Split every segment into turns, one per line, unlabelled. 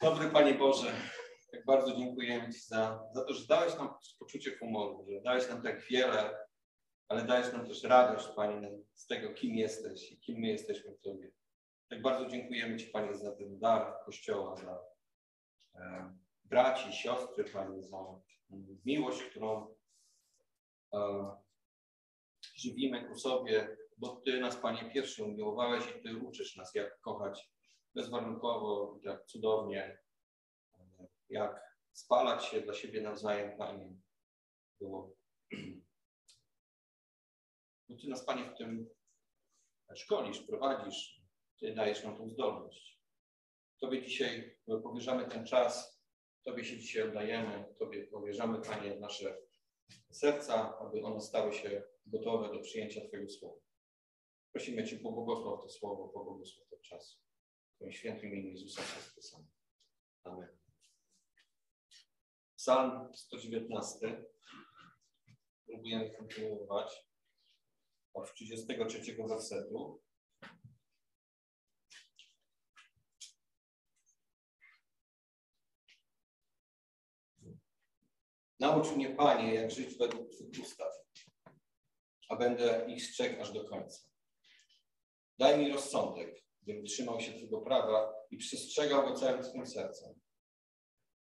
Dobry Panie Boże, tak bardzo dziękujemy Ci za, za to, że dałeś nam poczucie humoru, że dałeś nam tak wiele, ale dałeś nam też radość, Panie, z tego, kim jesteś i kim my jesteśmy w Tobie. Tak bardzo dziękujemy Ci, Panie, za ten dar Kościoła, za e, braci, siostry, Panie, za miłość, którą e, żywimy ku sobie, bo Ty nas, Panie, pierwszy umiłowałeś i Ty uczysz nas, jak kochać bezwarunkowo, jak cudownie, jak spalać się dla siebie nawzajem, Panie. Bo, bo Ty nas, Panie, w tym szkolisz, prowadzisz, Ty dajesz nam tą zdolność. Tobie dzisiaj powierzamy ten czas, Tobie się dzisiaj oddajemy, Tobie powierzamy, Panie, nasze serca, aby one stały się gotowe do przyjęcia Twojego słowa. Prosimy Cię, pobłogosław to słowo, pobłogosław ten czas. W Twoim świętym imieniu Jezusa Chrystusa. Amen. Psalm 119. Próbujemy kontynuować od 33 wersetu. Naucz mnie, Panie, jak żyć według Twych ustaw, a będę ich strzegł aż do końca. Daj mi rozsądek, bym trzymał się Twojego prawa i przestrzegał go całym swym sercem.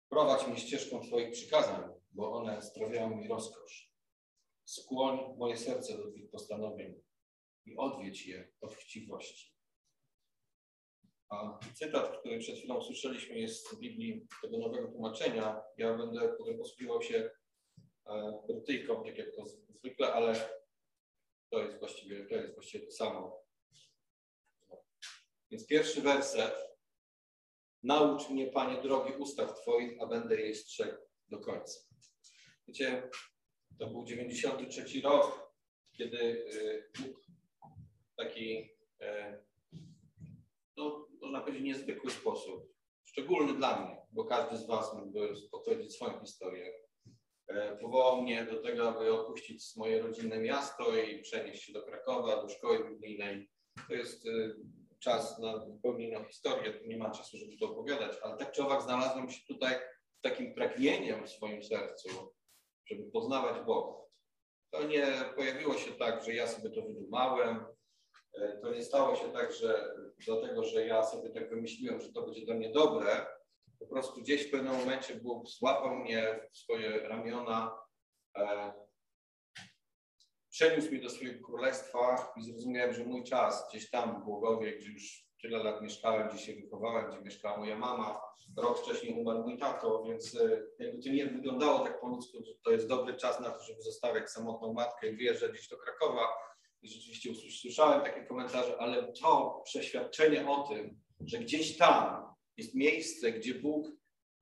Prowadź mnie ścieżką Twoich przykazań, bo one sprawiają mi rozkosz. Skłoń moje serce do Twych postanowień i odwiedź je od chciwości. A cytat, który przed chwilą usłyszeliśmy, jest z Biblii tego nowego tłumaczenia. Ja będę potem posługiwał się e, brytyjką, tak jak to zwykle, ale to jest właściwie to, jest właściwie to samo. Więc pierwszy werset. Naucz mnie, Panie, drogi ustaw Twoich, a będę jej strzegł do końca. Wiecie, to był 93 rok, kiedy y, Bóg taki, e, no, można powiedzieć, niezwykły sposób, szczególny dla mnie, bo każdy z Was mógłby opowiedzieć swoją historię, e, powołał mnie do tego, aby opuścić moje rodzinne miasto i przenieść się do Krakowa, do szkoły biblijnej. To jest y, czas na zupełnie inną historię, nie ma czasu, żeby to opowiadać, ale tak czy owak znalazłem się tutaj z takim pragnieniem w swoim sercu, żeby poznawać Boga. To nie pojawiło się tak, że ja sobie to wydumałem, to nie stało się tak, że dlatego, że ja sobie tak wymyśliłem, że to będzie dla mnie dobre, po prostu gdzieś w pewnym momencie Bóg złapał mnie w swoje ramiona, e, przeniósł mnie do swojego królestwa i zrozumiałem, że mój czas gdzieś tam w Głogowie, gdzie już tyle lat mieszkałem, gdzie się wychowałem, gdzie mieszkała moja mama, rok wcześniej umarł mój tato, więc e, jakby to nie wyglądało tak po ludzku, że to jest dobry czas na to, żeby zostawiać samotną matkę i wyjeżdżać gdzieś do Krakowa. I rzeczywiście usłyszałem takie komentarze, ale to przeświadczenie o tym, że gdzieś tam jest miejsce, gdzie Bóg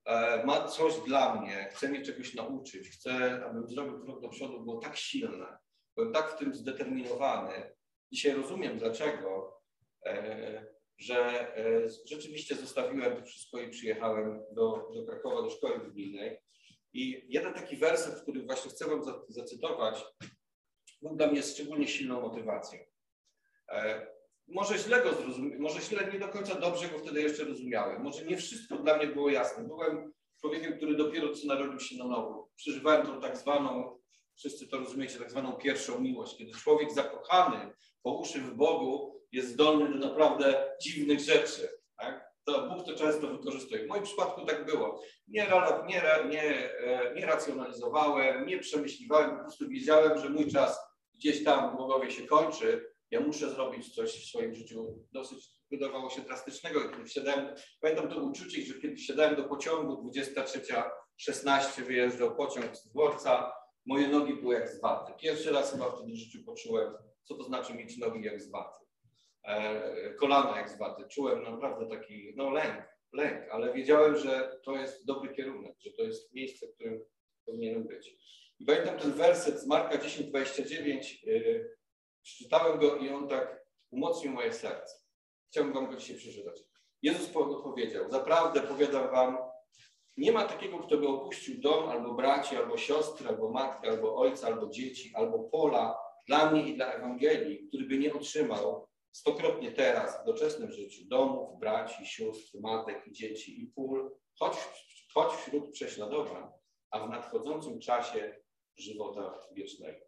e, ma coś dla mnie, chce mnie czegoś nauczyć, chce, abym zrobił krok do przodu, było tak silne, Byłem tak w tym zdeterminowany. Dzisiaj rozumiem dlaczego, e, że e, rzeczywiście zostawiłem to wszystko i przyjechałem do, do Krakowa, do szkoły biblijnej. I jeden taki werset, który właśnie chcę Wam zacytować, był dla mnie szczególnie silną motywacją. E, może źle go zrozumiałem, może źle, nie do końca dobrze go wtedy jeszcze rozumiałem. Może nie wszystko dla mnie było jasne. Byłem człowiekiem, który dopiero co narodził się na nowo. Przeżywałem tą tak zwaną wszyscy to rozumiecie, tak zwaną pierwszą miłość, kiedy człowiek zakochany po uszy w Bogu jest zdolny do naprawdę dziwnych rzeczy. Tak? To Bóg to często wykorzystuje. W moim przypadku tak było. Nie, nie, nie, e, nie racjonalizowałem, nie przemyśliwałem, po prostu wiedziałem, że mój czas gdzieś tam w głowie się kończy. Ja muszę zrobić coś w swoim życiu dosyć wydawało się drastycznego. Kiedy pamiętam to uczucie, że kiedy wsiadałem do pociągu 23.16 wyjeżdżał pociąg z dworca, moje nogi były jak z waty. Pierwszy raz chyba wtedy w życiu poczułem, co to znaczy mieć nogi jak z waty. E, kolana jak z waty. Czułem naprawdę taki, no lęk, lęk, ale wiedziałem, że to jest dobry kierunek, że to jest miejsce, w którym powinienem być. I pamiętam ten werset z Marka 10:29. Yy, przeczytałem go i on tak umocnił moje serce. Chciałbym wam go dzisiaj przeczytać. Jezus powiedział, zaprawdę powiadam wam, nie ma takiego, kto by opuścił dom, albo braci, albo siostry, albo matkę, albo ojca, albo dzieci, albo pola dla mnie i dla Ewangelii, który by nie otrzymał stokrotnie teraz w doczesnym życiu domów, braci, sióstr, matek dzieci i pól, choć, choć wśród prześladowań, a w nadchodzącym czasie żywota wiecznego.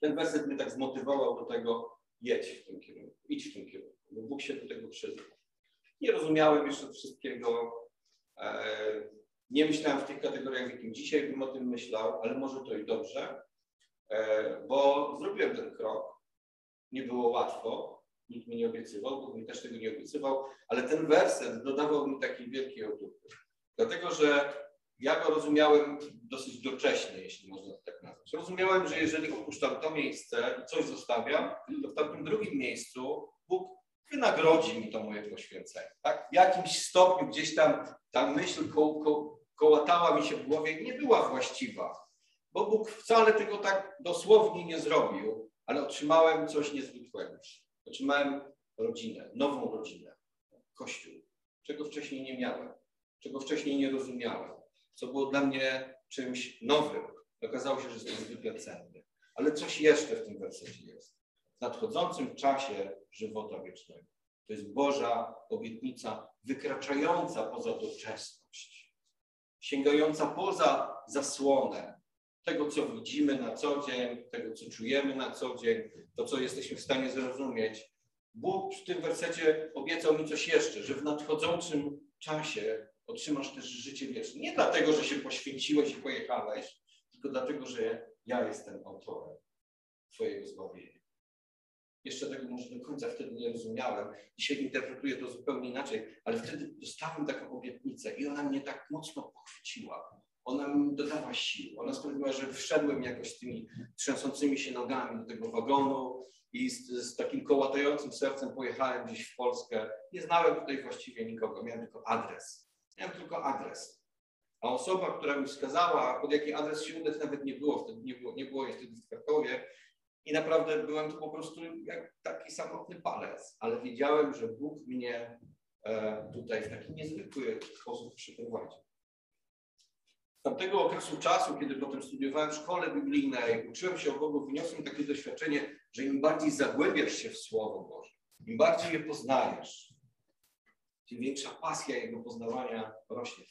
Ten werset mnie tak zmotywował do tego, jedź w tym kierunku, idź w tym kierunku, bo Bóg się do tego przyzna. Nie rozumiałem jeszcze wszystkiego, nie myślałem w tych kategoriach, w jakim dzisiaj bym o tym myślał, ale może to i dobrze, e, bo zrobiłem ten krok. Nie było łatwo, nikt mi nie obiecywał, Bóg mi też tego nie obiecywał, ale ten werset dodawał mi takiej wielkiej otuchy. Dlatego, że ja go rozumiałem dosyć docześnie, jeśli można to tak nazwać. Rozumiałem, że jeżeli opuszczam to miejsce i coś zostawiam, to w tamtym drugim miejscu Bóg wynagrodzi mi to moje poświęcenie. Tak? W jakimś stopniu gdzieś tam ta myśl ko, ko, kołatała mi się w głowie, nie była właściwa, bo Bóg wcale tego tak dosłownie nie zrobił, ale otrzymałem coś niezwykłego. Otrzymałem rodzinę, nową rodzinę, Kościół, czego wcześniej nie miałem, czego wcześniej nie rozumiałem, co było dla mnie czymś nowym. Okazało się, że jest niezwykle cenny. Ale coś jeszcze w tym wersecie jest. Nadchodzącym czasie żywota wiecznego. To jest Boża obietnica wykraczająca poza doczesność, sięgająca poza zasłonę tego, co widzimy na co dzień, tego, co czujemy na co dzień, to, co jesteśmy w stanie zrozumieć. Bóg w tym wersecie obiecał mi coś jeszcze, że w nadchodzącym czasie otrzymasz też życie wieczne. Nie dlatego, że się poświęciłeś i pojechałeś, tylko dlatego, że ja jestem autorem Twojego zbawienia. Jeszcze tego może do końca wtedy nie rozumiałem. Dzisiaj interpretuję to zupełnie inaczej, ale wtedy dostałem taką obietnicę i ona mnie tak mocno pochwyciła. Ona mi dodała sił. Ona sprawiła, że wszedłem jakoś tymi trzęsącymi się nogami do tego wagonu i z, z takim kołatającym sercem pojechałem gdzieś w Polskę. Nie znałem tutaj właściwie nikogo, miałem tylko adres. Miałem tylko adres. A osoba, która mi wskazała, pod jaki adres się udać, nawet nie było wtedy, nie było, nie było jej wtedy w Krakowie. I naprawdę byłem tu po prostu jak taki samotny palec, ale wiedziałem, że Bóg mnie e, tutaj w taki niezwykły sposób przyprowadził. Z tamtego okresu czasu, kiedy potem studiowałem w szkole biblijnej, uczyłem się o Bogu, wyniosłem takie doświadczenie, że im bardziej zagłębiasz się w Słowo Boże, im bardziej je poznajesz, tym większa pasja jego poznawania rośnie.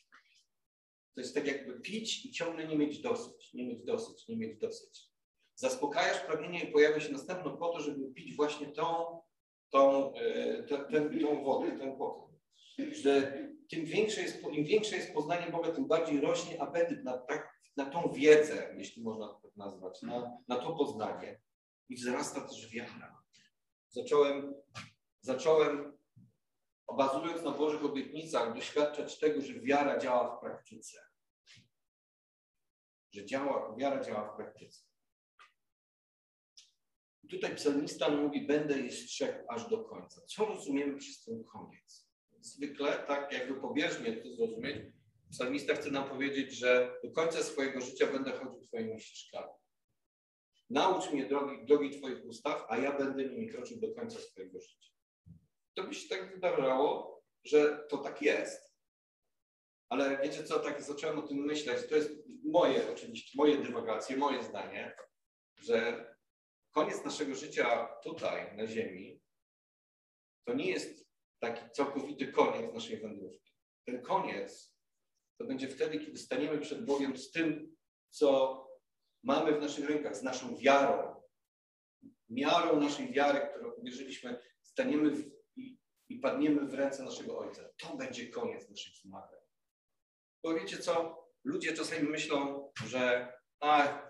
To jest tak jakby pić i ciągle nie mieć dosyć, nie mieć dosyć, nie mieć dosyć. Zaspokajasz pragnienie i pojawia się następno po to, żeby pić właśnie tą, tą, e, tę, tę, tą wodę, ten pokarm. Że tym większe jest, im większe jest poznanie Boga, tym bardziej rośnie apetyt na, tak, na tą wiedzę, jeśli można to tak nazwać, na, na to poznanie. I wzrasta też wiara. Zacząłem, zacząłem bazując na Bożych obietnicach, doświadczać tego, że wiara działa w praktyce. Że działa, wiara działa w praktyce. Tutaj psalmista mówi, będę je strzegł aż do końca. Co rozumiemy przez ten koniec? Zwykle, tak jakby pobieżnie to zrozumieć, psalmista chce nam powiedzieć, że do końca swojego życia będę chodził Twoimi ścieżkami. Naucz mnie drogi, drogi Twoich ustaw, a ja będę nimi kroczył do końca swojego życia to by się tak wydawało, że to tak jest. Ale wiecie co, tak zacząłem o tym myśleć, to jest moje oczywiście, moje dywagacje, moje zdanie, że koniec naszego życia tutaj, na ziemi, to nie jest taki całkowity koniec naszej wędrówki. Ten koniec to będzie wtedy, kiedy staniemy przed Bogiem z tym, co mamy w naszych rękach, z naszą wiarą. Miarą naszej wiary, którą uwierzyliśmy, staniemy w i padniemy w ręce naszego Ojca. To będzie koniec naszych zmagań. Bo wiecie co? Ludzie czasami myślą, że a,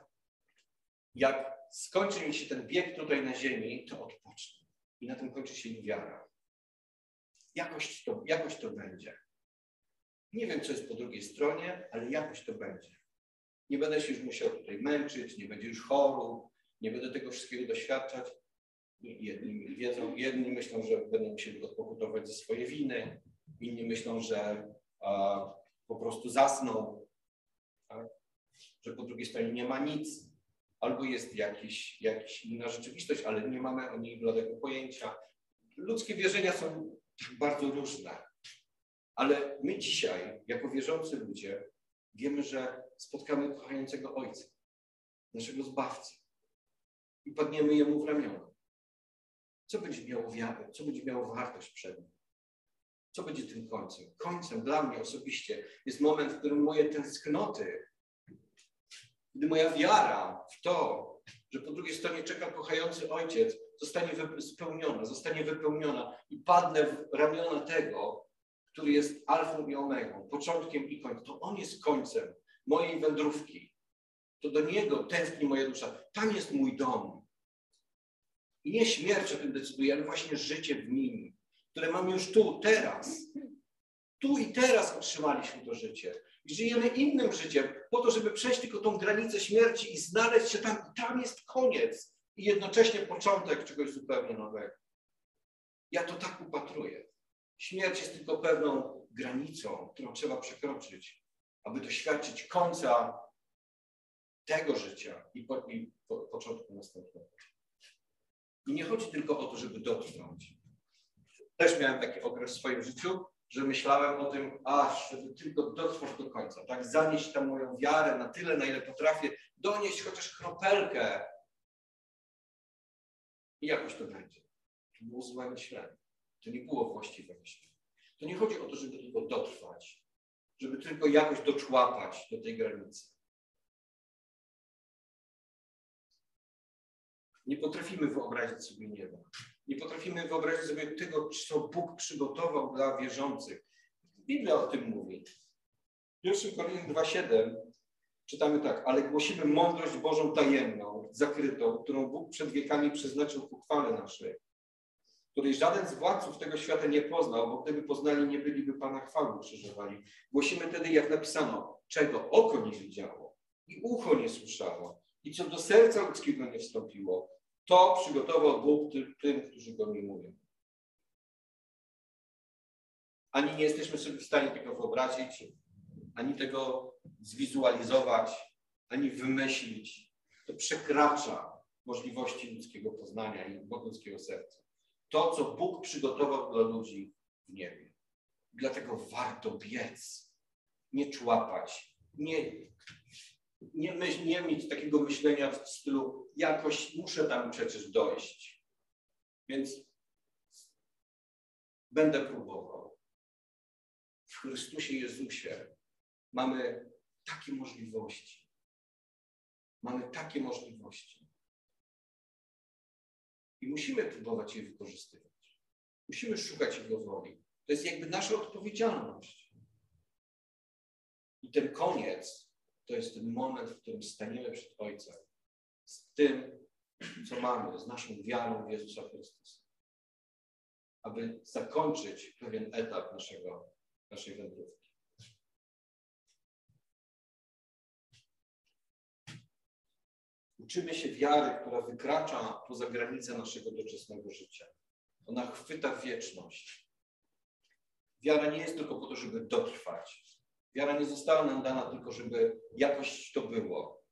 jak skończy mi się ten bieg tutaj na ziemi, to odpocznę. I na tym kończy się ich wiara. Jakoś to, jakoś to będzie. Nie wiem, co jest po drugiej stronie, ale jakoś to będzie. Nie będę się już musiał tutaj męczyć, nie będzie już chorób, nie będę tego wszystkiego doświadczać. Jedni wiedzą, jedni myślą, że będą musieli odpokutować ze swojej winy, inni myślą, że a, po prostu zasną, tak? że po drugiej stronie nie ma nic, albo jest jakiś, jakaś inna rzeczywistość, ale nie mamy o niej bladego pojęcia. Ludzkie wierzenia są bardzo różne, ale my dzisiaj, jako wierzący ludzie, wiemy, że spotkamy kochającego Ojca, naszego Zbawcę i padniemy Jemu w ramiona Co będzie miało wiarę? Co będzie miało wartość przed nim? Co będzie tym końcem? Końcem dla mnie osobiście jest moment, w którym moje tęsknoty, gdy moja wiara w to, że po drugiej stronie czeka kochający ojciec, zostanie spełniona, zostanie wypełniona i padnę w ramiona tego, który jest alfą i omegą, początkiem i końcem. To on jest końcem mojej wędrówki. To do niego tęskni moja dusza. Tam jest mój dom. I nie śmierć o tym decyduje, ale właśnie życie w nim, które mam już tu, teraz. Tu i teraz otrzymaliśmy to życie. Żyjemy innym życiem, po to, żeby przejść tylko tą granicę śmierci i znaleźć się tam. I tam jest koniec. I jednocześnie początek czegoś zupełnie nowego. Ja to tak upatruję. Śmierć jest tylko pewną granicą, którą trzeba przekroczyć, aby doświadczyć końca tego życia i, po, i po, początku następnego. I nie chodzi tylko o to, żeby dotknąć. Też miałem taki okres w swoim życiu, że myślałem o tym, aż, żeby tylko dotrwać do końca, tak? Zanieść tam moją wiarę na tyle, na ile potrafię, donieść chociaż kropelkę. I jakoś to będzie. To było złe myślenie. To nie było właściwe myślenie. To nie chodzi o to, żeby tylko dotrwać, żeby tylko jakoś doczłapać do tej granicy. Nie potrafimy wyobrazić sobie nieba. Nie potrafimy wyobrazić sobie tego, co Bóg przygotował dla wierzących. Biblia o tym mówi. W 1 Koryntian 2,7 czytamy tak, ale głosimy mądrość Bożą tajemną, zakrytą, którą Bóg przed wiekami przeznaczył ku chwale naszej, której żaden z władców tego świata nie poznał, bo gdyby poznali, nie byliby Pana chwały krzyżowali. Głosimy wtedy, jak napisano, czego oko nie widziało i ucho nie słyszało i co do serca ludzkiego nie wstąpiło, to przygotował Bóg tym, którzy go miłują. Ani nie jesteśmy sobie w stanie tego wyobrazić, ani tego zwizualizować, ani wymyślić. To przekracza możliwości ludzkiego poznania i ludzkiego serca. To, co Bóg przygotował dla ludzi w niebie. Dlatego warto biec, nie człapać, nie nie, myśl, nie mieć takiego myślenia w stylu jakoś muszę tam przecież dojść. Więc będę próbował. W Chrystusie Jezusie mamy takie możliwości. Mamy takie możliwości. I musimy próbować je wykorzystywać. Musimy szukać Jego woli. To jest jakby nasza odpowiedzialność. I ten koniec to jest ten moment, w którym staniemy przed Ojcem z tym, co mamy, z naszą wiarą w Jezusa Chrystusa, aby zakończyć pewien etap naszego, naszej wędrówki. Uczymy się wiary, która wykracza poza granice naszego doczesnego życia. Ona chwyta wieczność. Wiara nie jest tylko po to, żeby dotrwać, Wiara nie została nam dana tylko, żeby jakoś to było,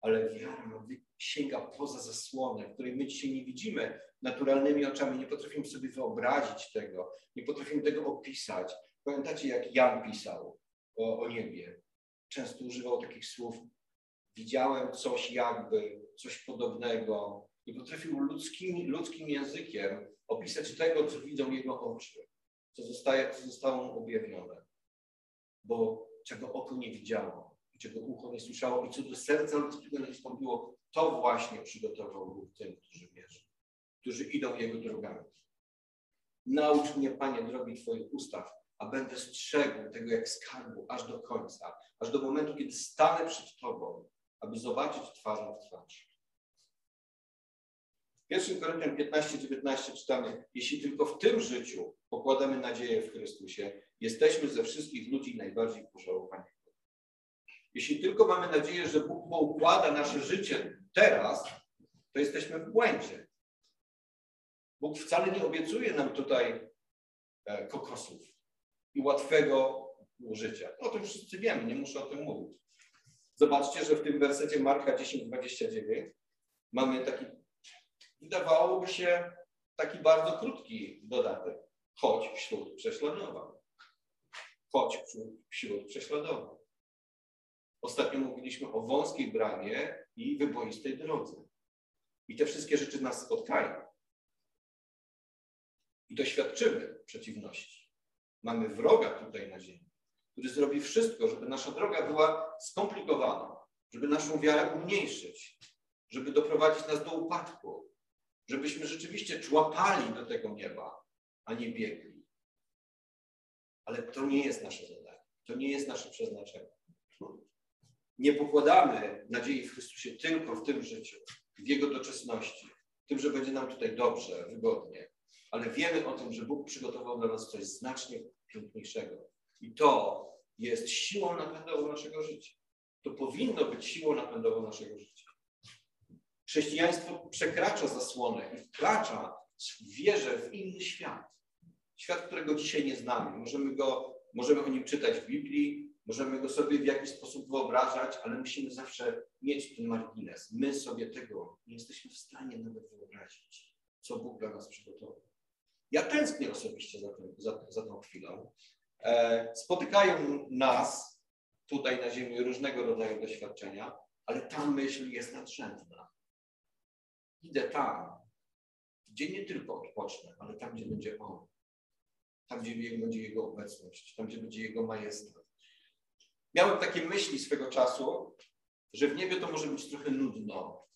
ale wiara sięga poza zasłonę, której my dzisiaj nie widzimy naturalnymi oczami, nie potrafimy sobie wyobrazić tego, nie potrafimy tego opisać. Pamiętacie, jak Jan pisał o, o niebie? Często używał takich słów, widziałem coś jakby, coś podobnego. Nie potrafił ludzkim, ludzkim językiem opisać tego, co widzą jego oczy, co, zostaje, co zostało mu objawione bo czego oko nie widziało, czego ucho nie słyszało i co do serca ludzkiego nie wstąpiło, to właśnie przygotował Bóg tym, którzy wierzą, którzy idą Jego drogami. Naucz mnie, Panie, drogi Twoich ustaw, a będę strzegł tego jak skarbu aż do końca, aż do momentu, kiedy stanę przed Tobą, aby zobaczyć twarzą w twarz. W 1 Koryntian 15-19 czytamy, jeśli tylko w tym życiu pokładamy nadzieję w Chrystusie, jesteśmy ze wszystkich ludzi najbardziej pożałowani. Jeśli tylko mamy nadzieję, że Bóg poukłada nasze życie teraz, to jesteśmy w błędzie. Bóg wcale nie obiecuje nam tutaj e, kokosów i łatwego życia. O tym wszyscy wiemy, nie muszę o tym mówić. Zobaczcie, że w tym wersecie Marka 10:29 mamy taki, wydawałoby się, taki bardzo krótki dodatek. Chodź wśród prześladowań choć wśród prześladowań. Ostatnio mówiliśmy o wąskiej bramie i wyboistej drodze. I te wszystkie rzeczy nas spotkają. i doświadczymy przeciwności. Mamy wroga tutaj na ziemi, który zrobi wszystko, żeby nasza droga była skomplikowana, żeby naszą wiarę umniejszyć, żeby doprowadzić nas do upadku, żebyśmy rzeczywiście człapali do tego nieba, a nie biegli. Ale to nie jest nasze zadanie, to nie jest nasze przeznaczenie. Nie pokładamy nadziei w Chrystusie tylko w tym życiu, w Jego doczesności, w tym, że będzie nam tutaj dobrze, wygodnie, ale wiemy o tym, że Bóg przygotował dla nas coś znacznie piękniejszego. I to jest siłą napędową naszego życia. To powinno być siłą napędową naszego życia. Chrześcijaństwo przekracza zasłonę i wkracza w wierze w inny świat. Świat, którego dzisiaj nie znamy. Możemy, go, możemy o nim czytać w Biblii, możemy go sobie w jakiś sposób wyobrażać, ale musimy zawsze mieć ten margines. My sobie tego nie jesteśmy w stanie nawet wyobrazić, co Bóg dla nas przygotował. Ja tęsknię osobiście za, tym, za, za tą chwilą. E, spotykają nas tutaj na Ziemi różnego rodzaju doświadczenia, ale ta myśl jest nadrzędna. Idę tam, gdzie nie tylko odpocznę, ale tam, gdzie będzie On. Tam, gdzie będzie Jego obecność, tam, gdzie będzie Jego majestat. Miałem takie myśli swego czasu, że w niebie to może być trochę nudno.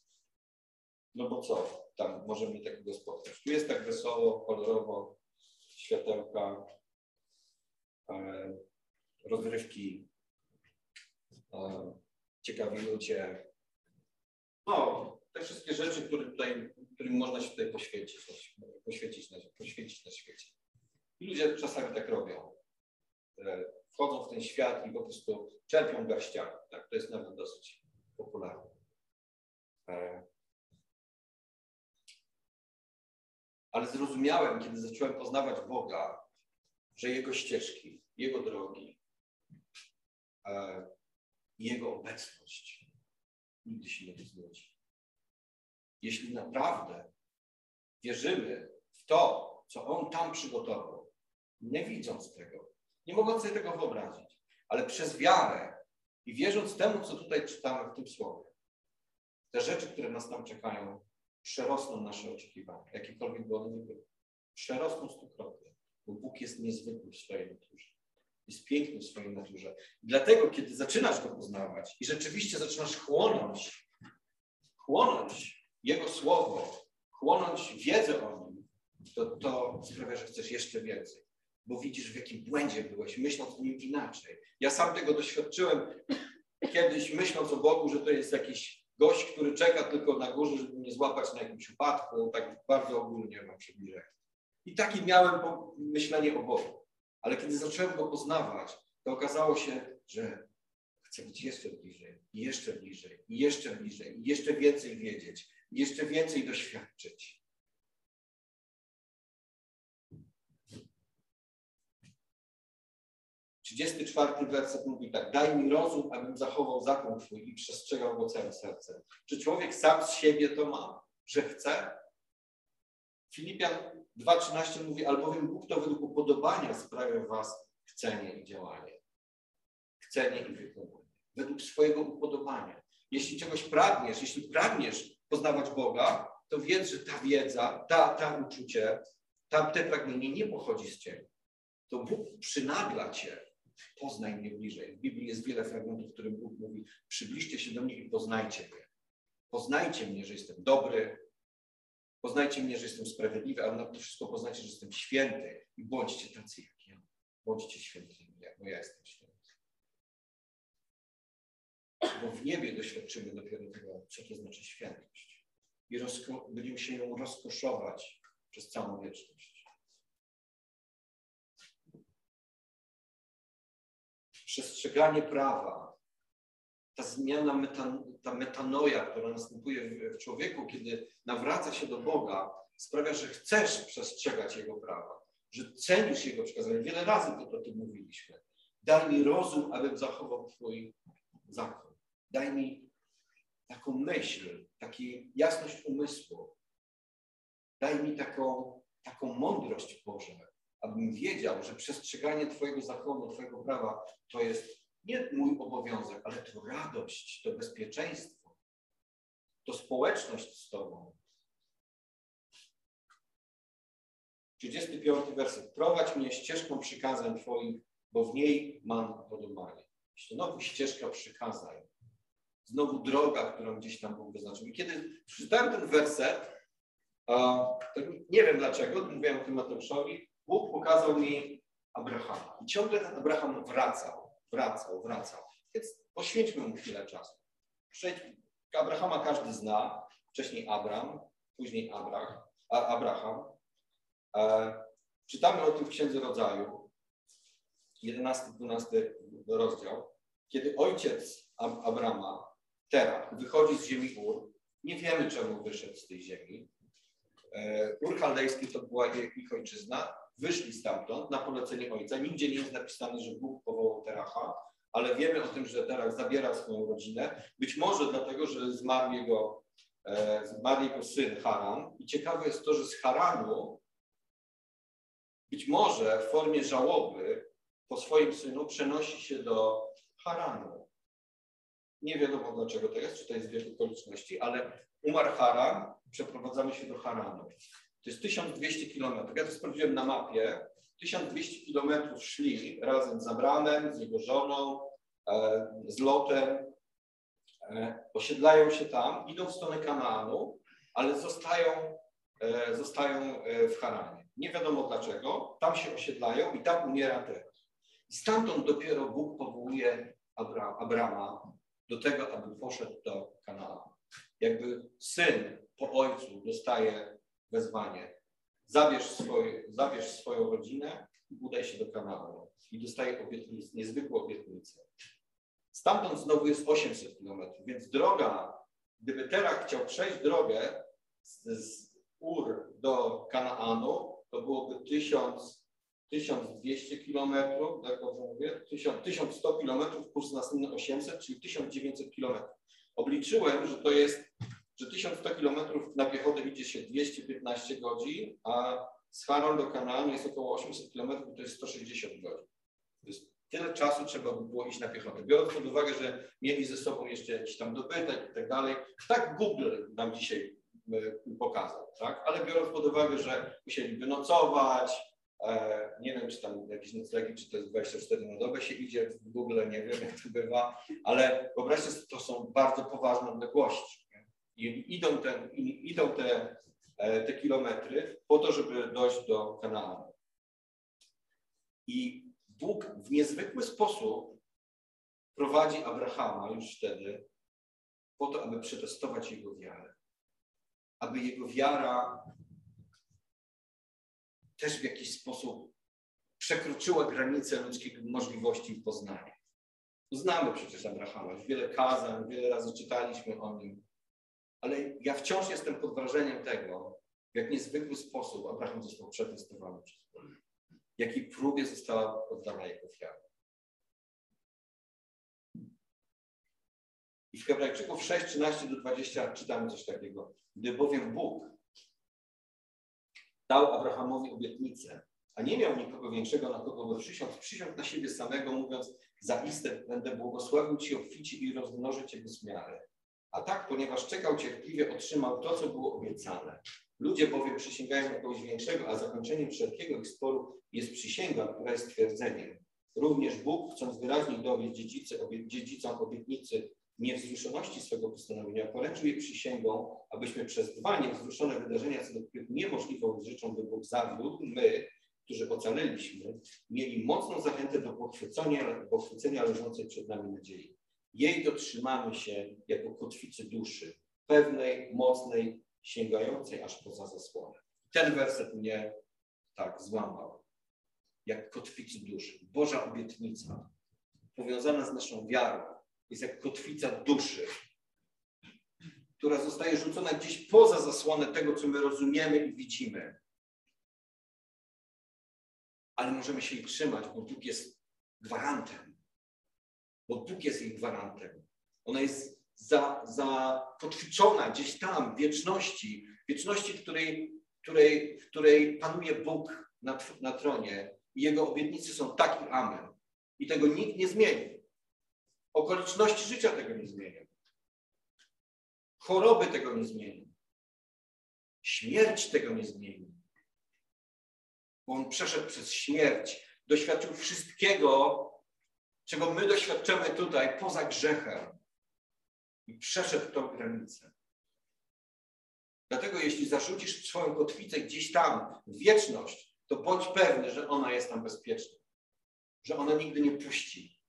No bo co tam możemy takiego spotkać? Tu jest tak wesoło, kolorowo, światełka, e, rozrywki, e, ciekawi ludzie. No, te wszystkie rzeczy, które tutaj, którym można się tutaj poświęcić, poświęcić na, poświęcić na świecie. I ludzie czasami tak robią. Wchodzą w ten świat i po prostu czerpią garściami. Tak? To jest nawet dosyć popularne. E, ale zrozumiałem, kiedy zacząłem poznawać Boga, że Jego ścieżki, Jego drogi, e, Jego obecność nigdy się nie znudzi. Jeśli naprawdę wierzymy w to, co On tam przygotował, nie widząc tego, nie mogąc sobie tego wyobrazić, ale przez wiarę i wierząc temu, co tutaj czytamy w tym słowie, te rzeczy, które nas tam czekają, przerosną nasze oczekiwania, jakiekolwiek by one nie były. Przerosną stukrotnie, bo Bóg jest niezwykły w swojej naturze. Jest piękny w swojej naturze. I dlatego, kiedy zaczynasz go poznawać i rzeczywiście zaczynasz chłonąć, chłonąć Jego słowo, chłonąć wiedzę o nim, to, to sprawia, że chcesz jeszcze więcej. Bo widzisz, w jakim błędzie byłeś, myśląc o nim inaczej. Ja sam tego doświadczyłem kiedyś, myśląc o Bogu, że to jest jakiś gość, który czeka tylko na górze, żeby mnie złapać na jakimś upadku, tak bardzo ogólnie mam przybliżenie. I taki miałem myślenie o Bogu. Ale kiedy zacząłem go poznawać, to okazało się, że chcę być jeszcze bliżej, i jeszcze bliżej, i jeszcze bliżej, i jeszcze więcej wiedzieć, i jeszcze więcej doświadczyć. 34 werset mówi tak, daj mi rozum, abym zachował zakon Twój i przestrzegał go całym sercem. Czy człowiek sam z siebie to ma, że chce? Filipian 2,13 mówi, albowiem Bóg to według upodobania sprawia w Was chcenie i działanie. Chcenie i wykonanie. Według swojego upodobania. Jeśli czegoś pragniesz, jeśli pragniesz poznawać Boga, to wiedz, że ta wiedza, ta, ta uczucie, tamte pragnienie nie pochodzi z Ciebie. To Bóg przynagla Cię poznaj mnie bliżej. W Biblii jest wiele fragmentów, w którym Bóg mówi, przybliżcie się do mnie i poznajcie mnie. Poznajcie mnie, że jestem dobry, poznajcie mnie, że jestem sprawiedliwy, ale na to wszystko poznajcie, że jestem święty i bądźcie tacy jak ja. Bądźcie świętymi, jak bo ja jestem święty. Bo w niebie doświadczymy dopiero tego, co to znaczy świętość. I będziemy się ją rozkoszować przez całą wieczność. Przestrzeganie prawa, ta zmiana, metan, ta metanoja, która następuje w, w człowieku, kiedy nawraca się do Boga, sprawia, że chcesz przestrzegać Jego prawa, że cenisz Jego przekazania. Wiele razy to o tym mówiliśmy. Daj mi rozum, abym zachował Twój zakon. Daj mi taką myśl, taką jasność umysłu. Daj mi taką, taką mądrość Bożą, abym wiedział, że przestrzeganie Twojego zakonu, Twojego prawa to jest nie mój obowiązek, ale to radość, to bezpieczeństwo, to społeczność z Tobą. 35 werset. Prowadź mnie ścieżką przykazań Twoich, bo w niej mam podobanie. Znowu ścieżka przykazań. Znowu droga, którą gdzieś tam Bóg wyznaczył. I kiedy przeczytałem ten werset, nie wiem dlaczego, mówiłem o tym Mateuszowi, Bóg pokazał mi Abrahama. I ciągle ten Abraham wracał, wracał, wracał. Więc poświęćmy mu chwilę czasu. Abrahama każdy zna, wcześniej Abram, później Abraham. Abraham. E, czytamy o tym w Księdze Rodzaju, 11-12 rozdział, kiedy ojciec Abrama, Terach, wychodzi z ziemi Ur, nie wiemy czemu wyszedł z tej ziemi. E, Ur Chaldejski to była ich ojczyzna, wyszli stamtąd na polecenie ojca. Nigdzie nie jest napisane, że Bóg powołał Teracha, ale wiemy o tym, że Terach zabiera swoją rodzinę. Być może dlatego, że zmarł jego, e, zmarł jego syn Haran. I ciekawe jest to, że z Haranu być może w formie żałoby po swoim synu przenosi się do Haranu. Nie wiadomo dlaczego to jest, czy to jest wiek okoliczności, ale umarł Haran, przeprowadzamy się do Haranu. To jest 1200 kilometrów. Ja to sprawdziłem na mapie. 1200 kilometrów szli razem z Abramem, z jego żoną, e, z Lotem. E, osiedlają się tam, idą w stronę Kanaanu, ale zostają, e, zostają w Haranie. Nie wiadomo dlaczego. Tam się osiedlają i tam umiera teraz. Stamtąd dopiero Bóg powołuje Abra Abrama do tego, aby poszedł do Kanaanu. Jakby syn po ojcu dostaje wezwanie. Zabierz, zabierz swoją rodzinę i udaj się do Kanaanu. I dostaje obietnicę, niezwykłą obietnicę. Stamtąd znowu jest 800 kilometrów, więc droga, gdyby teraz chciał przejść drogę z, z Ur do Kanaanu, to byłoby 1000, 1200 kilometrów, tak dobrze mówię? 1100 kilometrów plus następne 800, czyli 1900 kilometrów. Obliczyłem, że to jest że 1100 km na piechotę idzie się 215 godzin, a z Haran do Kanaanu jest około 800 km, to jest 160 godzin. To jest tyle czasu trzeba by było iść na piechotę. Biorąc pod uwagę, że mieli ze sobą jeszcze jakiś tam dobytek i tak dalej, tak Google nam dzisiaj e, pokazał, tak? Ale biorąc pod uwagę, że musieliby nocować, e, nie wiem, czy tam jakieś noclegi, czy to jest 24 na dobę się idzie w Google, nie wiem, jak to bywa, ale wyobraźcie sobie, to są bardzo poważne odległości. I idą te, idą te, e, te kilometry po to, żeby dojść do Kanaanu. I Bóg w niezwykły sposób prowadzi Abrahama już wtedy po to, aby przetestować jego wiarę. Aby jego wiara też w jakiś sposób przekroczyła granice ludzkich możliwości poznania. Znamy przecież Abrahama, wiele kazań, wiele razy czytaliśmy o nim ale ja wciąż jestem pod wrażeniem tego, w jak niezwykły sposób Abraham został przetestowany przez Boga. Jakiej próbie została oddana jego ofiara. I w Hebrajczyków 6, 13 do 20 czytamy coś takiego. Gdy bowiem Bóg dał Abrahamowi obietnicę, a nie miał nikogo większego, na kogo by przysiąc, przysiąc na siebie samego, mówiąc, zaiste będę błogosławił Ci obficie i rozmnożyć Cię bez miary. A tak, ponieważ czekał cierpliwie, otrzymał to, co było obiecane. Ludzie bowiem przysięgają kogoś większego, a zakończeniem wszelkiego ich sporu jest przysięga, która jest twierdzeniem. Również Bóg, chcąc wyraźnie dowieść dziedzicy, obie, dziedzicom obietnicy niewzruszoności swego postanowienia, poręczył je przysięgą, abyśmy przez dwa niewzruszone wydarzenia, co do których niemożliwą rzeczą by Bóg zawiódł, my, którzy ocaleliśmy, mieli mocną zachętę do pochwycenia, pochwycenia leżącej przed nami nadziei. Jej dotrzymamy się jako kotwicy duszy, pewnej, mocnej, sięgającej aż poza zasłonę. Ten werset mnie tak złamał. Jak kotwicy duszy. Boża obietnica, powiązana z naszą wiarą, jest jak kotwica duszy, która zostaje rzucona gdzieś poza zasłonę tego, co my rozumiemy i widzimy. Ale możemy się jej trzymać, bo Bóg jest gwarantem bo Bóg jest jej gwarantem. Ona jest zakotwiczona za gdzieś tam, w wieczności, wieczności, w której, której, w której panuje Bóg na, na tronie i Jego obietnice są tak i amen. I tego nikt nie zmieni. Okoliczności życia tego nie zmienią. Choroby tego nie zmienią. Śmierć tego nie zmieni. bo on przeszedł przez śmierć, doświadczył wszystkiego, czego my doświadczamy tutaj poza grzechem. I przeszedł tą granicę. Dlatego jeśli zarzucisz swoją kotwicę gdzieś tam w wieczność, to bądź pewny, że ona jest tam bezpieczna. Że ona nigdy nie puści.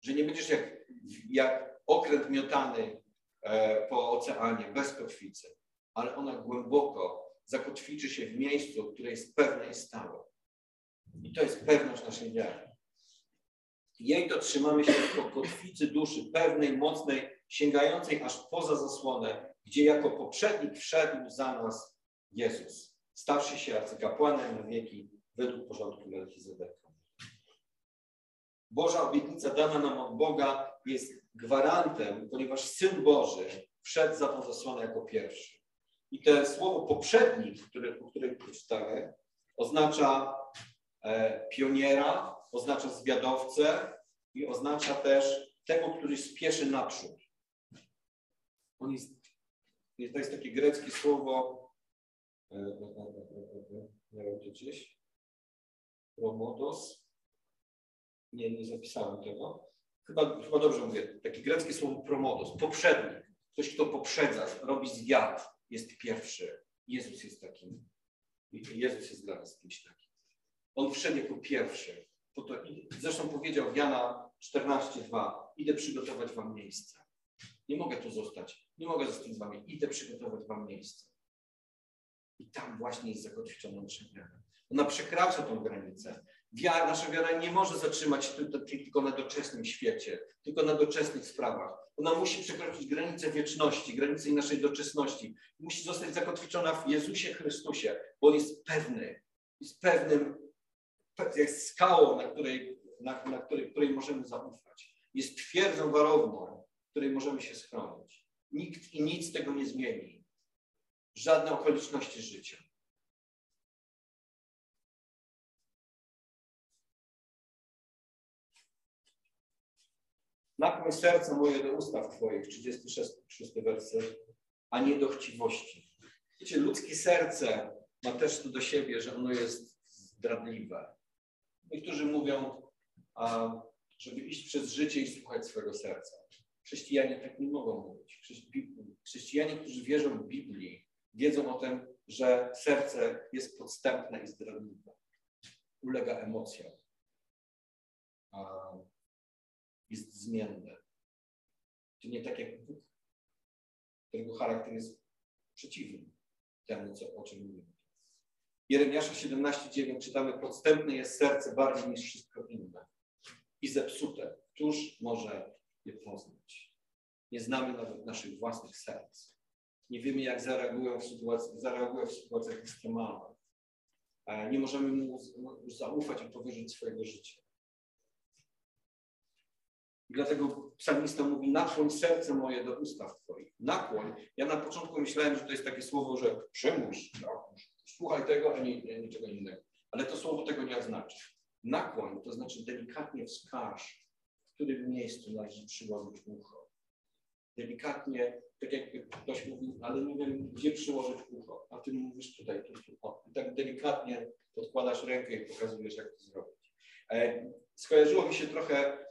Że nie będziesz jak, jak okręt miotany e, po oceanie bez kotwicy, ale ona głęboko zakotwiczy się w miejscu, które jest pewne i stałe. I to jest pewność naszej wiary. Jej to trzymamy się jako kotwicy duszy, pewnej, mocnej, sięgającej aż poza zasłonę, gdzie jako poprzednik wszedł za nas Jezus, stawszy się arcykapłanem na wieki według porządku Melchizedeka. Boża obietnica dana nam od Boga jest gwarantem, ponieważ Syn Boży wszedł za tą zasłonę jako pierwszy. I to słowo poprzednik, które, o którym przeczytamy, oznacza pioniera, oznacza zwiadowcę i oznacza też tego, który spieszy naprzód. On jest, to jest takie greckie słowo, e, e, miałem to gdzieś, promotos. Nie, nie zapisałem tego. Chyba, chyba dobrze mówię. Takie greckie słowo promotos, poprzednik. Ktoś, kto poprzedza, robi zwiat, jest pierwszy. Jezus jest takim. Jezus jest dla nas kimś takim. On wszedł jako pierwszy. Po to, zresztą powiedział Jana 14:2, idę przygotować wam miejsce. Nie mogę tu zostać. Nie mogę zostać z wami. Idę przygotować wam miejsce. I tam właśnie jest zakotwiczona nasza wiara. Ona przekracza tą granicę. Wiara, nasza wiara nie może zatrzymać się tylko na doczesnym świecie, tylko na doczesnych sprawach. Ona musi przekroczyć granicę wieczności, granicę naszej doczesności. Musi zostać zakotwiczona w Jezusie Chrystusie, bo On jest pewny. Jest pewnym, jest skałą, na której, na, na której, której możemy zaufać. Jest twierdzą warowną, której możemy się schronić. Nikt i nic tego nie zmieni. Żadne okoliczności życia. Nakłoń serce moje do ustaw Twoich, 36 werset, a nie do chciwości. Wiecie, ludzkie serce ma też to do siebie, że ono jest zdradliwe. Niektórzy mówią, a, żeby iść przez życie i słuchać swojego serca. Chrześcijanie tak nie mogą mówić. Chrześcijanie, którzy wierzą w Biblii, wiedzą o tym, że serce jest podstępne i zdradliwe. Ulega emocjom jest zmienne. To nie tak jak Bóg, którego charakter jest przeciwny temu, co, o czym mówimy. Jeremiasza 17,9 czytamy, podstępne jest serce bardziej niż wszystko inne i zepsute. Któż może je poznać? Nie znamy nawet naszych własnych serc. Nie wiemy, jak zareagują w, sytuacji, zareagują w sytuacjach ekstremalnych. Nie możemy mu zaufać i powierzyć swojego życia. I dlatego psalmista mówi, nakłoń serce moje do ustaw Twoich. Nakłoń. Ja na początku myślałem, że to jest takie słowo, że przymusz, słuchaj tego, a nie, niczego innego. Ale to słowo tego nie oznacza. Nakłoń to znaczy delikatnie wskaż, w którym miejscu należy przyłożyć ucho. Delikatnie, tak jak ktoś mówi, ale nie wiem, gdzie przyłożyć ucho, a ty mówisz tutaj, tu, tu. O. I tak delikatnie podkładasz rękę i pokazujesz, jak to zrobić. E, skojarzyło mi się trochę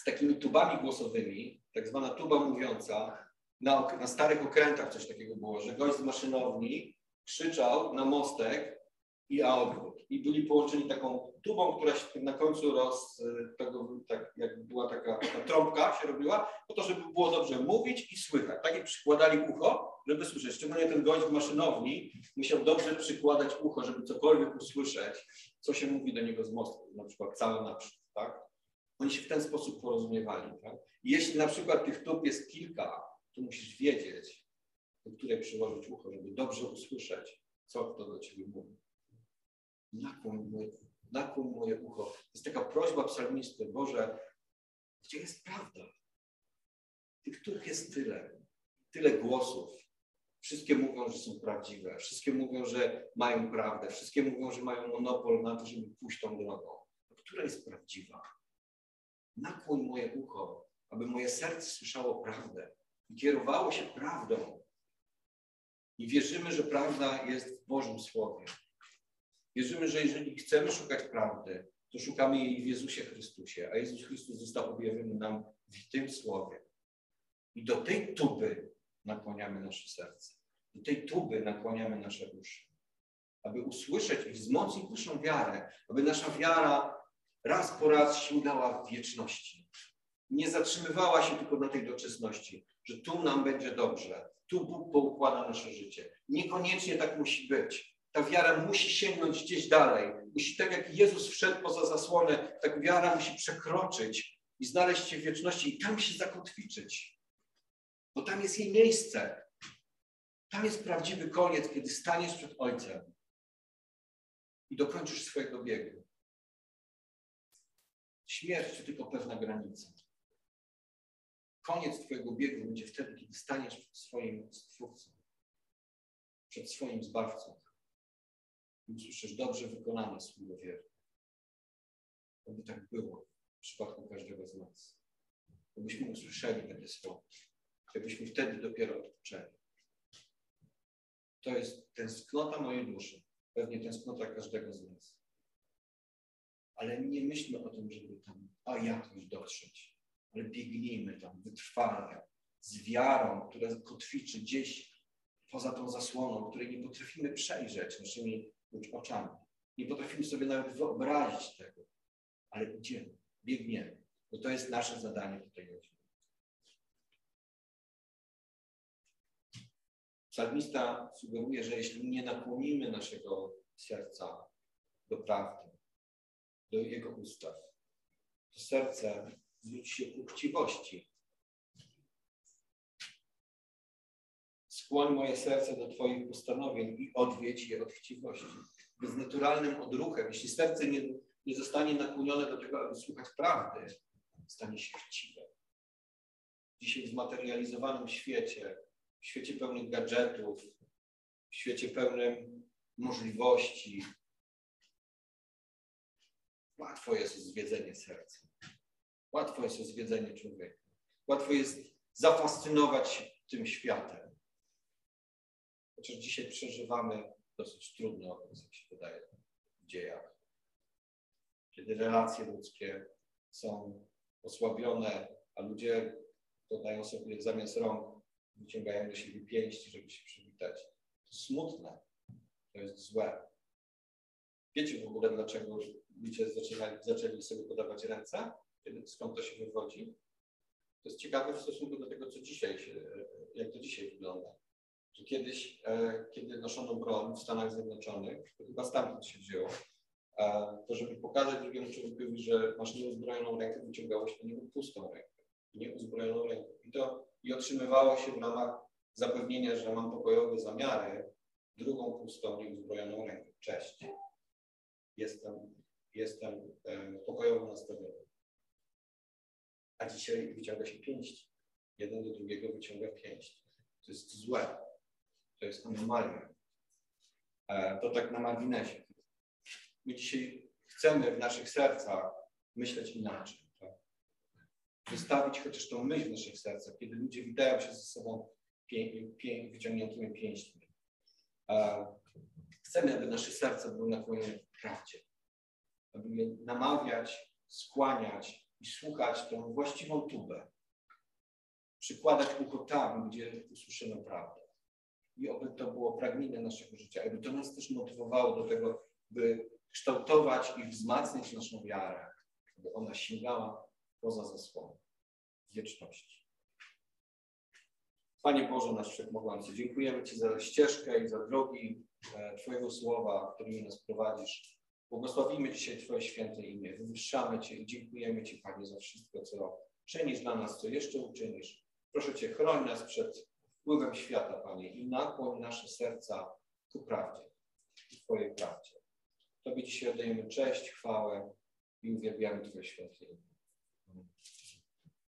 z takimi tubami głosowymi, tak zwana tuba mówiąca, na, na starych okrętach coś takiego było, że gość z maszynowni krzyczał na mostek i odwrót. I byli połączeni taką tubą, która się na końcu roz, tego, tak, jak była taka, taka trąbka się robiła, po to, żeby było dobrze mówić i słychać. Takie przykładali ucho, żeby słyszeć. Szczególnie ten gość w maszynowni musiał dobrze przykładać ucho, żeby cokolwiek usłyszeć, co się mówi do niego z mostu, na przykład cały naprzód, tak? Oni się w ten sposób porozumiewali. Tak? jeśli na przykład tych tup jest kilka, to musisz wiedzieć, do której przyłożyć ucho, żeby dobrze usłyszeć, co kto do ciebie mówi. Nakłoń moje, nakłoń moje ucho. To jest taka prośba psalmisty, Boże, gdzie jest prawda? Tych, których jest tyle, tyle głosów. Wszystkie mówią, że są prawdziwe, wszystkie mówią, że mają prawdę, wszystkie mówią, że mają monopol na to, żeby pójść tą drogą. Która jest prawdziwa? nakłoń moje ucho, aby moje serce słyszało prawdę i kierowało się prawdą. I wierzymy, że prawda jest w Bożym Słowie. Wierzymy, że jeżeli chcemy szukać prawdy, to szukamy jej w Jezusie Chrystusie, a Jezus Chrystus został objawiony nam w tym Słowie. I do tej tuby nakłaniamy nasze serce. Do tej tuby nakłaniamy nasze uszy. Aby usłyszeć i wzmocnić naszą wiarę, aby nasza wiara raz po raz sięgała w wieczności. Nie zatrzymywała się tylko na tej doczesności, że tu nam będzie dobrze, tu Bóg poukłada nasze życie. Niekoniecznie tak musi być. Ta wiara musi sięgnąć gdzieś dalej. Musi, tak jak Jezus wszedł poza zasłonę, tak wiara musi przekroczyć i znaleźć się w wieczności i tam się zakotwiczyć. Bo tam jest jej miejsce. Tam jest prawdziwy koniec, kiedy staniesz przed Ojcem i dokończysz swojego biegu. Śmierć to tylko pewna granica. Koniec Twojego biegu będzie wtedy, kiedy staniesz przed swoim Stwórcą, przed swoim Zbawcą. I usłyszysz dobrze wykonane słowo wierne. Aby tak było w przypadku każdego z nas. Abyśmy usłyszeli takie słowo. Abyśmy wtedy dopiero odpoczęli. To jest tęsknota mojej duszy. Pewnie tęsknota każdego z nas. Ale nie myślmy o tym, żeby tam a jakoś dotrzeć. Ale biegnijmy tam wytrwale, z wiarą, która kotwiczy gdzieś poza tą zasłoną, której nie potrafimy przejrzeć naszymi oczami. Nie potrafimy sobie nawet wyobrazić tego. Ale idziemy, biegniemy. Bo to jest nasze zadanie tutaj na. Psalmista sugeruje, że jeśli nie nakłonimy naszego serca do prawdy, do jego ustaw, to serce zwróci się ku chciwości. Skłoń moje serce do Twoich postanowień i odwiedź je od chciwości. Bez naturalnym odruchem, jeśli serce nie, nie zostanie nakłonione do tego, aby słuchać prawdy, stanie się chciwe. Dzisiaj w zmaterializowanym świecie w świecie pełnym gadżetów, w świecie pełnym możliwości. Łatwo jest zwiedzenie serca. Łatwo jest zwiedzenie człowieka. Łatwo jest zafascynować się tym światem. Chociaż dzisiaj przeżywamy dosyć trudny okres, jak się wydaje, w dziejach. Kiedy relacje ludzkie są osłabione, a ludzie dodają sobie zamiast rąk wyciągają do siebie pięści, żeby się przywitać. To smutne, to jest złe. Wiecie w ogóle, dlaczego ludzie zaczęli, zaczęli sobie podawać ręce? Skąd to się wywodzi? To jest ciekawe w stosunku do tego, co dzisiaj się, jak to dzisiaj wygląda. Że kiedyś, e, kiedy noszono broń w Stanach Zjednoczonych, to chyba stamtąd się wzięło, e, to żeby pokazać drugiemu człowiekowi, że masz nieuzbrojoną rękę, wyciągało się do niego pustą rękę, nieuzbrojoną rękę. I to i otrzymywało się w ramach zapewnienia, że mam pokojowe zamiary, drugą pustą, nieuzbrojoną rękę. Cześć. Jestem, jestem e, pokojowo nastawiony. A dzisiaj wyciąga się pięść. Jeden do drugiego wyciąga pięść. To jest złe. To jest anomalia. E, to tak na marginesie. My dzisiaj chcemy w naszych sercach myśleć inaczej wystawić chociaż tą myśl w naszych sercach, kiedy ludzie witają się ze sobą pię, pię, wyciągniętymi pięśćmi. Chcemy, aby nasze serca były nakłonione prawdzie, aby je namawiać, skłaniać i słuchać tą właściwą tubę. Przykładać ucho tam, gdzie usłyszymy prawdę. I aby to było pragnienie naszego życia, aby to nas też motywowało do tego, by kształtować i wzmacniać naszą wiarę, aby ona sięgała poza zasłoną wieczności. Panie Boże, nasz Wszechmogący, dziękujemy Ci za ścieżkę i za drogi e, Twojego słowa, którymi nas prowadzisz. Błogosławimy dzisiaj Twoje święte imię, wywyższamy Cię i dziękujemy Ci, Panie, za wszystko, co czynisz dla nas, co jeszcze uczynisz. Proszę Cię, chroń nas przed wpływem świata, Panie, i nakłoń nasze serca ku prawdzie, Twojej prawdzie. Tobie dzisiaj oddajemy cześć, chwałę i uwielbiamy Twoje święte imię.